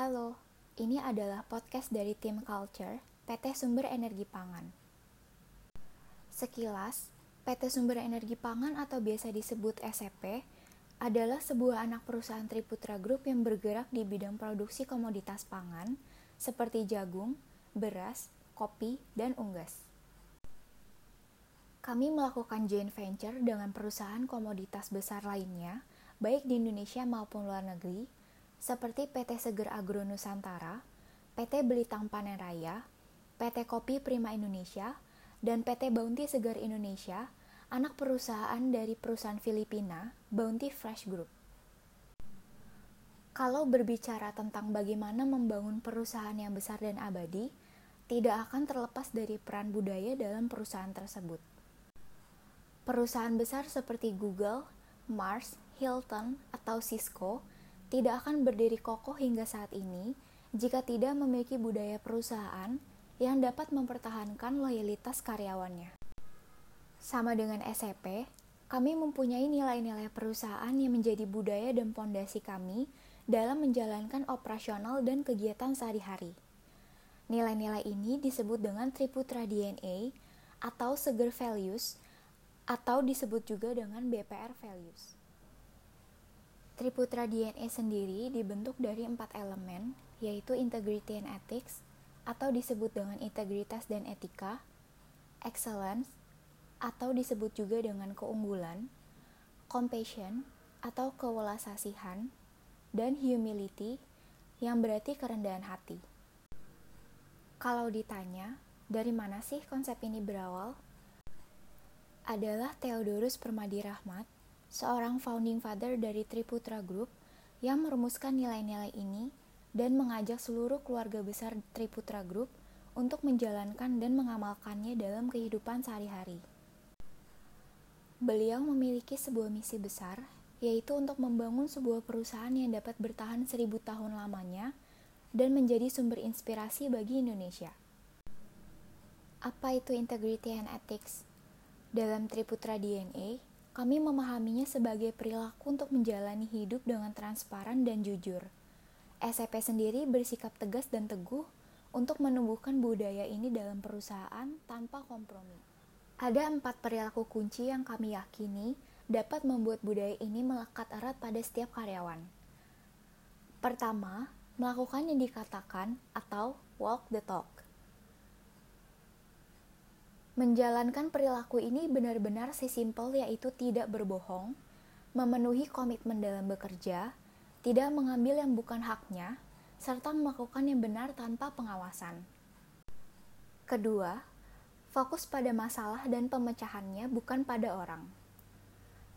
Halo, ini adalah podcast dari tim Culture, PT Sumber Energi Pangan. Sekilas, PT Sumber Energi Pangan atau biasa disebut SCP adalah sebuah anak perusahaan Triputra Group yang bergerak di bidang produksi komoditas pangan seperti jagung, beras, kopi, dan unggas. Kami melakukan joint venture dengan perusahaan komoditas besar lainnya, baik di Indonesia maupun luar negeri, seperti PT Seger Agro Nusantara, PT Belitang Panen Raya, PT Kopi Prima Indonesia, dan PT Bounty Segar Indonesia, anak perusahaan dari perusahaan Filipina, Bounty Fresh Group. Kalau berbicara tentang bagaimana membangun perusahaan yang besar dan abadi, tidak akan terlepas dari peran budaya dalam perusahaan tersebut. Perusahaan besar seperti Google, Mars, Hilton, atau Cisco tidak akan berdiri kokoh hingga saat ini jika tidak memiliki budaya perusahaan yang dapat mempertahankan loyalitas karyawannya. Sama dengan SCP, kami mempunyai nilai-nilai perusahaan yang menjadi budaya dan pondasi kami dalam menjalankan operasional dan kegiatan sehari-hari. Nilai-nilai ini disebut dengan Triputra DNA atau Seger Values atau disebut juga dengan BPR Values. Triputra DNA sendiri dibentuk dari empat elemen, yaitu integrity and ethics, atau disebut dengan integritas dan etika, excellence, atau disebut juga dengan keunggulan, compassion, atau kewelasasihan, dan humility, yang berarti kerendahan hati. Kalau ditanya, dari mana sih konsep ini berawal? adalah Theodorus Permadi Rahmat, seorang founding father dari Triputra Group yang merumuskan nilai-nilai ini dan mengajak seluruh keluarga besar Triputra Group untuk menjalankan dan mengamalkannya dalam kehidupan sehari-hari. Beliau memiliki sebuah misi besar, yaitu untuk membangun sebuah perusahaan yang dapat bertahan seribu tahun lamanya dan menjadi sumber inspirasi bagi Indonesia. Apa itu integrity and ethics? Dalam Triputra DNA, kami memahaminya sebagai perilaku untuk menjalani hidup dengan transparan dan jujur. SCP sendiri bersikap tegas dan teguh untuk menumbuhkan budaya ini dalam perusahaan tanpa kompromi. Ada empat perilaku kunci yang kami yakini dapat membuat budaya ini melekat erat pada setiap karyawan. Pertama, melakukan yang dikatakan atau walk the talk. Menjalankan perilaku ini benar-benar sesimpel yaitu tidak berbohong, memenuhi komitmen dalam bekerja, tidak mengambil yang bukan haknya, serta melakukan yang benar tanpa pengawasan. Kedua, fokus pada masalah dan pemecahannya bukan pada orang.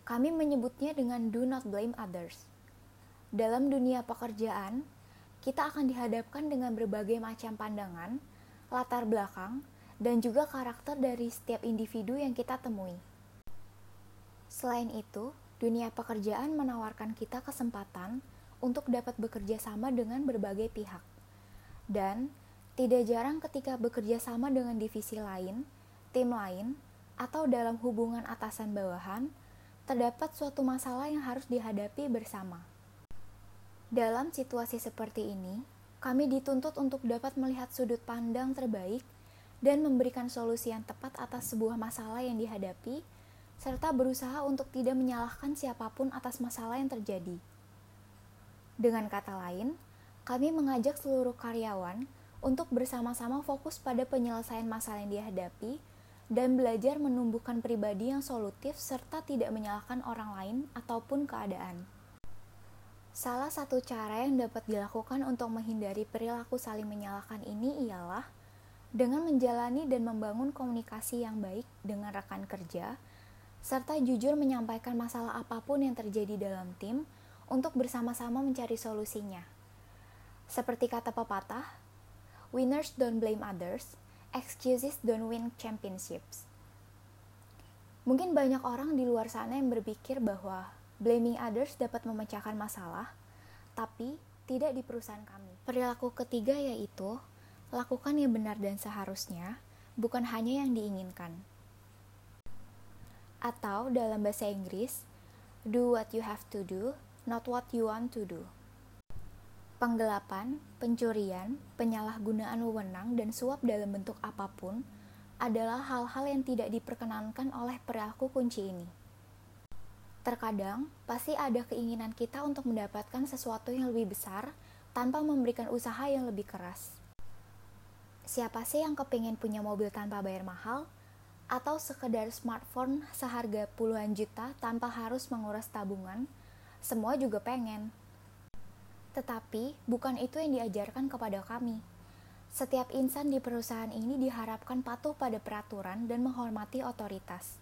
Kami menyebutnya dengan do not blame others. Dalam dunia pekerjaan, kita akan dihadapkan dengan berbagai macam pandangan, latar belakang, dan juga karakter dari setiap individu yang kita temui. Selain itu, dunia pekerjaan menawarkan kita kesempatan untuk dapat bekerja sama dengan berbagai pihak. Dan tidak jarang ketika bekerja sama dengan divisi lain, tim lain, atau dalam hubungan atasan bawahan, terdapat suatu masalah yang harus dihadapi bersama. Dalam situasi seperti ini, kami dituntut untuk dapat melihat sudut pandang terbaik dan memberikan solusi yang tepat atas sebuah masalah yang dihadapi, serta berusaha untuk tidak menyalahkan siapa pun atas masalah yang terjadi. Dengan kata lain, kami mengajak seluruh karyawan untuk bersama-sama fokus pada penyelesaian masalah yang dihadapi dan belajar menumbuhkan pribadi yang solutif serta tidak menyalahkan orang lain ataupun keadaan. Salah satu cara yang dapat dilakukan untuk menghindari perilaku saling menyalahkan ini ialah dengan menjalani dan membangun komunikasi yang baik dengan rekan kerja, serta jujur menyampaikan masalah apa pun yang terjadi dalam tim untuk bersama-sama mencari solusinya. Seperti kata pepatah, winners don't blame others, excuses don't win championships. Mungkin banyak orang di luar sana yang berpikir bahwa blaming others dapat memecahkan masalah, tapi tidak di perusahaan kami. Perilaku ketiga yaitu lakukan yang benar dan seharusnya, bukan hanya yang diinginkan. Atau dalam bahasa Inggris, do what you have to do, not what you want to do. Penggelapan, pencurian, penyalahgunaan wewenang, dan suap dalam bentuk apa pun adalah hal-hal yang tidak diperkenankan oleh perilaku kunci ini. Terkadang, pasti ada keinginan kita untuk mendapatkan sesuatu yang lebih besar tanpa memberikan usaha yang lebih keras. Siapa sih yang kepingin punya mobil tanpa bayar mahal? Atau sekedar smartphone seharga puluhan juta tanpa harus menguras tabungan? Semua juga pengen. Tetapi, bukan itu yang diajarkan kepada kami. Setiap insan di perusahaan ini diharapkan patuh pada peraturan dan menghormati otoritas.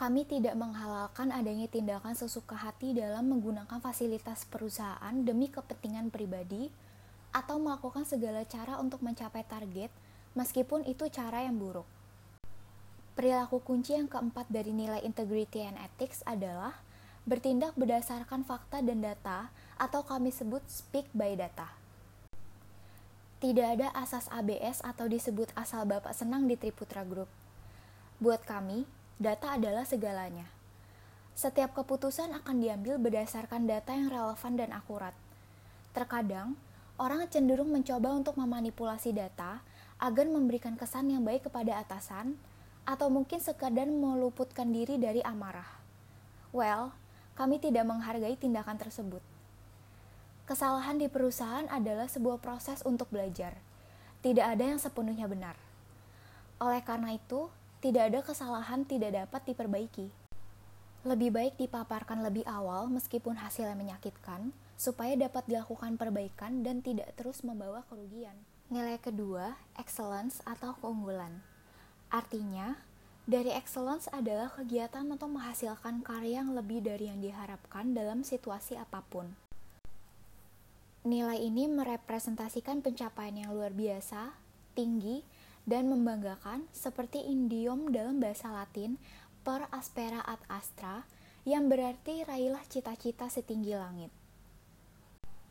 Kami tidak menghalalkan adanya tindakan sesuka hati dalam menggunakan fasilitas perusahaan demi kepentingan pribadi atau melakukan segala cara untuk mencapai target, meskipun itu cara yang buruk. Perilaku kunci yang keempat dari nilai integrity and ethics adalah bertindak berdasarkan fakta dan data, atau kami sebut speak by data. Tidak ada asas ABS atau disebut asal Bapak senang di Triputra Group. Buat kami, data adalah segalanya. Setiap keputusan akan diambil berdasarkan data yang relevan dan akurat. Terkadang, orang cenderung mencoba untuk memanipulasi data agar memberikan kesan yang baik kepada atasan, atau mungkin sekadar meluputkan diri dari amarah. Well, kami tidak menghargai tindakan tersebut. Kesalahan di perusahaan adalah sebuah proses untuk belajar. Tidak ada yang sepenuhnya benar. Oleh karena itu, tidak ada kesalahan tidak dapat diperbaiki. Lebih baik dipaparkan lebih awal meskipun hasilnya menyakitkan, supaya dapat dilakukan perbaikan dan tidak terus membawa kerugian. Nilai kedua, excellence atau keunggulan. Artinya, dari excellence adalah kegiatan untuk menghasilkan karya yang lebih dari yang diharapkan dalam situasi apa pun. Nilai ini merepresentasikan pencapaian yang luar biasa, tinggi, dan membanggakan seperti indiom dalam bahasa Latin per aspera ad astra yang berarti raihlah cita-cita setinggi langit.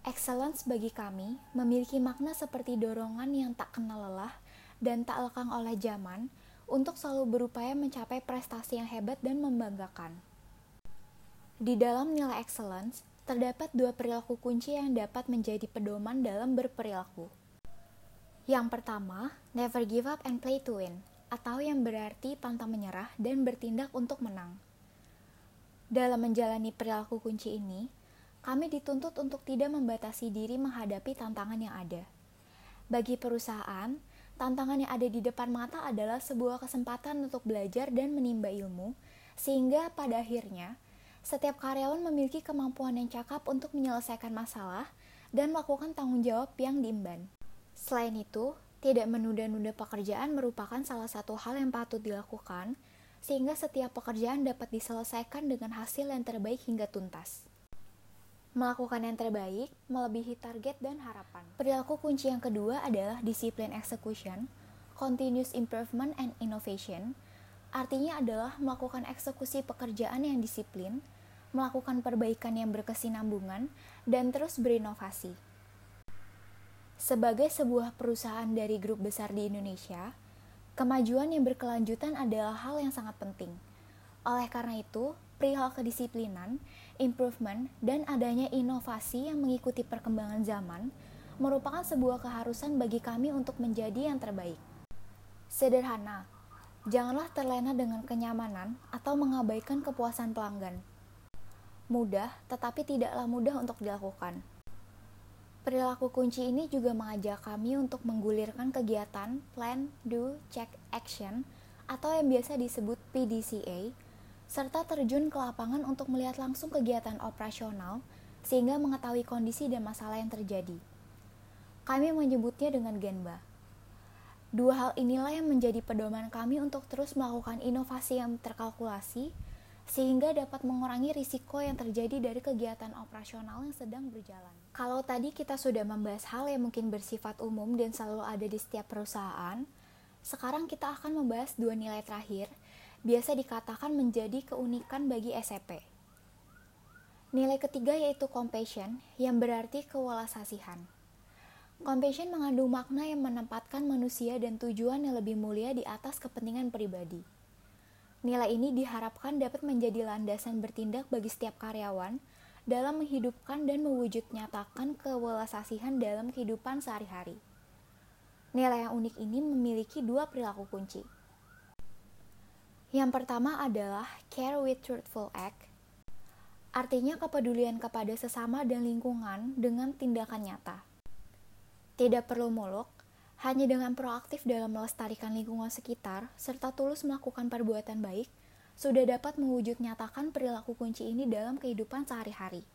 Excellence bagi kami memiliki makna seperti dorongan yang tak kenal lelah dan tak lekang oleh zaman untuk selalu berupaya mencapai prestasi yang hebat dan membanggakan. Di dalam nilai excellence, terdapat dua perilaku kunci yang dapat menjadi pedoman dalam berperilaku. Yang pertama, never give up and play to win, atau yang berarti pantang menyerah dan bertindak untuk menang. Dalam menjalani perilaku kunci ini, kami dituntut untuk tidak membatasi diri menghadapi tantangan yang ada. Bagi perusahaan, tantangan yang ada di depan mata adalah sebuah kesempatan untuk belajar dan menimba ilmu, sehingga pada akhirnya setiap karyawan memiliki kemampuan yang cakap untuk menyelesaikan masalah dan melakukan tanggung jawab yang diemban. Selain itu, tidak menunda-nunda pekerjaan merupakan salah satu hal yang patut dilakukan, sehingga setiap pekerjaan dapat diselesaikan dengan hasil yang terbaik hingga tuntas. Melakukan yang terbaik melebihi target dan harapan. Perilaku kunci yang kedua adalah disiplin execution, continuous improvement and innovation. Artinya adalah melakukan eksekusi pekerjaan yang disiplin, melakukan perbaikan yang berkesinambungan, dan terus berinovasi. Sebagai sebuah perusahaan dari grup besar di Indonesia, kemajuan yang berkelanjutan adalah hal yang sangat penting. Oleh karena itu, perihal kedisiplinan, improvement, dan adanya inovasi yang mengikuti perkembangan zaman merupakan sebuah keharusan bagi kami untuk menjadi yang terbaik. Sederhana, janganlah terlena dengan kenyamanan atau mengabaikan kepuasan pelanggan. Mudah, tetapi tidaklah mudah untuk dilakukan. Perilaku kunci ini juga mengajak kami untuk menggulirkan kegiatan Plan, Do, Check, Action atau yang biasa disebut PDCA, serta terjun ke lapangan untuk melihat langsung kegiatan operasional sehingga mengetahui kondisi dan masalah yang terjadi. Kami menyebutnya dengan Genba. Dua hal inilah yang menjadi pedoman kami untuk terus melakukan inovasi yang terkalkulasi sehingga dapat mengurangi risiko yang terjadi dari kegiatan operasional yang sedang berjalan. Kalau tadi kita sudah membahas hal yang mungkin bersifat umum dan selalu ada di setiap perusahaan, sekarang kita akan membahas dua nilai terakhir, biasa dikatakan menjadi keunikan bagi SCP. Nilai ketiga yaitu compassion, yang berarti kewelasasihan. Compassion mengandung makna yang menempatkan manusia dan tujuan yang lebih mulia di atas kepentingan pribadi. Nilai ini diharapkan dapat menjadi landasan bertindak bagi setiap karyawan dalam menghidupkan dan mewujud nyatakan kewelasasihan dalam kehidupan sehari-hari. Nilai yang unik ini memiliki dua perilaku kunci. Yang pertama adalah care with truthful act, artinya kepedulian kepada sesama dan lingkungan dengan tindakan nyata. Tidak perlu muluk, hanya dengan proaktif dalam melestarikan lingkungan sekitar, serta tulus melakukan perbuatan baik, sudah dapat mewujud nyatakan perilaku kunci ini dalam kehidupan sehari-hari.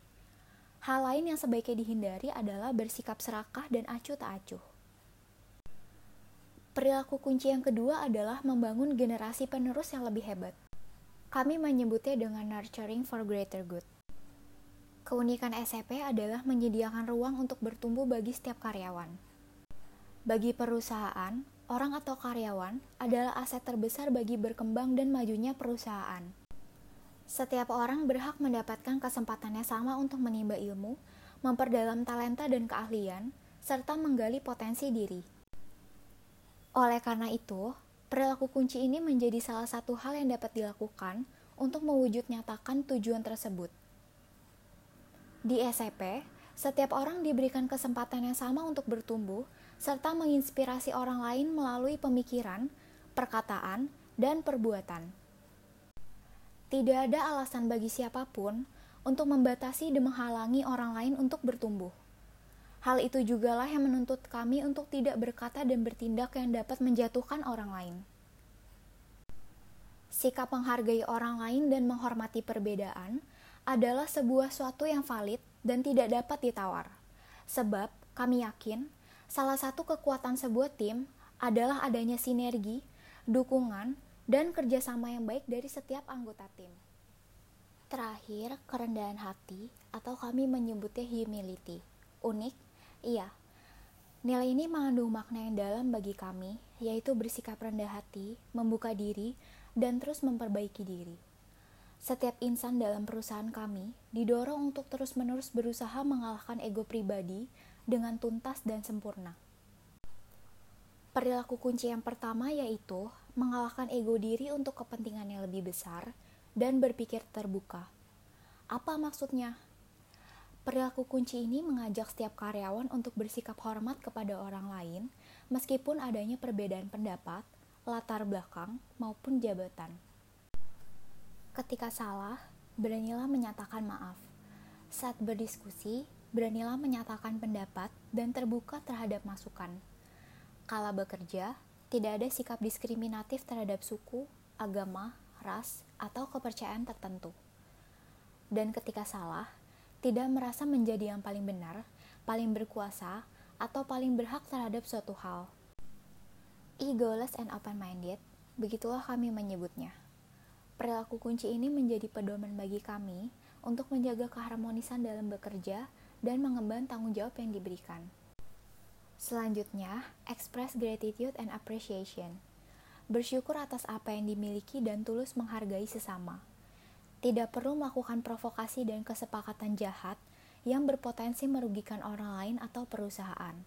Hal lain yang sebaiknya dihindari adalah bersikap serakah dan acuh tak acuh. Perilaku kunci yang kedua adalah membangun generasi penerus yang lebih hebat. Kami menyebutnya dengan nurturing for greater good. Keunikan SCP adalah menyediakan ruang untuk bertumbuh bagi setiap karyawan. Bagi perusahaan, orang atau karyawan adalah aset terbesar bagi berkembang dan majunya perusahaan. Setiap orang berhak mendapatkan kesempatannya sama untuk menimba ilmu, memperdalam talenta dan keahlian, serta menggali potensi diri. Oleh karena itu, perilaku kunci ini menjadi salah satu hal yang dapat dilakukan untuk mewujud nyatakan tujuan tersebut. Di SCP, setiap orang diberikan kesempatan yang sama untuk bertumbuh serta menginspirasi orang lain melalui pemikiran, perkataan, dan perbuatan. Tidak ada alasan bagi siapa pun untuk membatasi dan menghalangi orang lain untuk bertumbuh. Hal itu jugalah yang menuntut kami untuk tidak berkata dan bertindak yang dapat menjatuhkan orang lain. Sikap menghargai orang lain dan menghormati perbedaan adalah sebuah suatu yang valid dan tidak dapat ditawar. Sebab kami yakin Salah satu kekuatan sebuah tim adalah adanya sinergi, dukungan, dan kerjasama yang baik dari setiap anggota tim. Terakhir, kerendahan hati atau kami menyebutnya humility. Unik? Iya. Nilai ini mengandung makna yang dalam bagi kami, yaitu bersikap rendah hati, membuka diri, dan terus memperbaiki diri. Setiap insan dalam perusahaan kami didorong untuk terus-menerus berusaha mengalahkan ego pribadi dengan tuntas dan sempurna. Perilaku kunci yang pertama yaitu mengalahkan ego diri untuk kepentingan yang lebih besar dan berpikir terbuka. Apa maksudnya? Perilaku kunci ini mengajak setiap karyawan untuk bersikap hormat kepada orang lain, meskipun adanya perbedaan pendapat, latar belakang, maupun jabatan. Ketika salah, beranilah menyatakan maaf. Saat berdiskusi, beranilah menyatakan pendapat dan terbuka terhadap masukan. Kala bekerja, tidak ada sikap diskriminatif terhadap suku, agama, ras, atau kepercayaan tertentu. Dan ketika salah, tidak merasa menjadi yang paling benar, paling berkuasa, atau paling berhak terhadap suatu hal. Egoless and open-minded, begitulah kami menyebutnya. Perilaku kunci ini menjadi pedoman bagi kami untuk menjaga keharmonisan dalam bekerja dan mengemban tanggung jawab yang diberikan. Selanjutnya, express gratitude and appreciation. Bersyukur atas apa yang dimiliki dan tulus menghargai sesama. Tidak perlu melakukan provokasi dan kesepakatan jahat yang berpotensi merugikan orang lain atau perusahaan.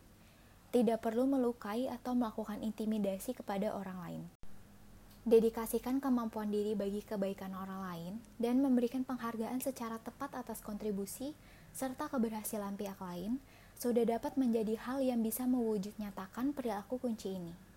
Tidak perlu melukai atau melakukan intimidasi kepada orang lain. Dedikasikan kemampuan diri bagi kebaikan orang lain dan memberikan penghargaan secara tepat atas kontribusi serta keberhasilan pihak lain sudah dapat menjadi hal yang bisa mewujud nyatakan perilaku kunci ini.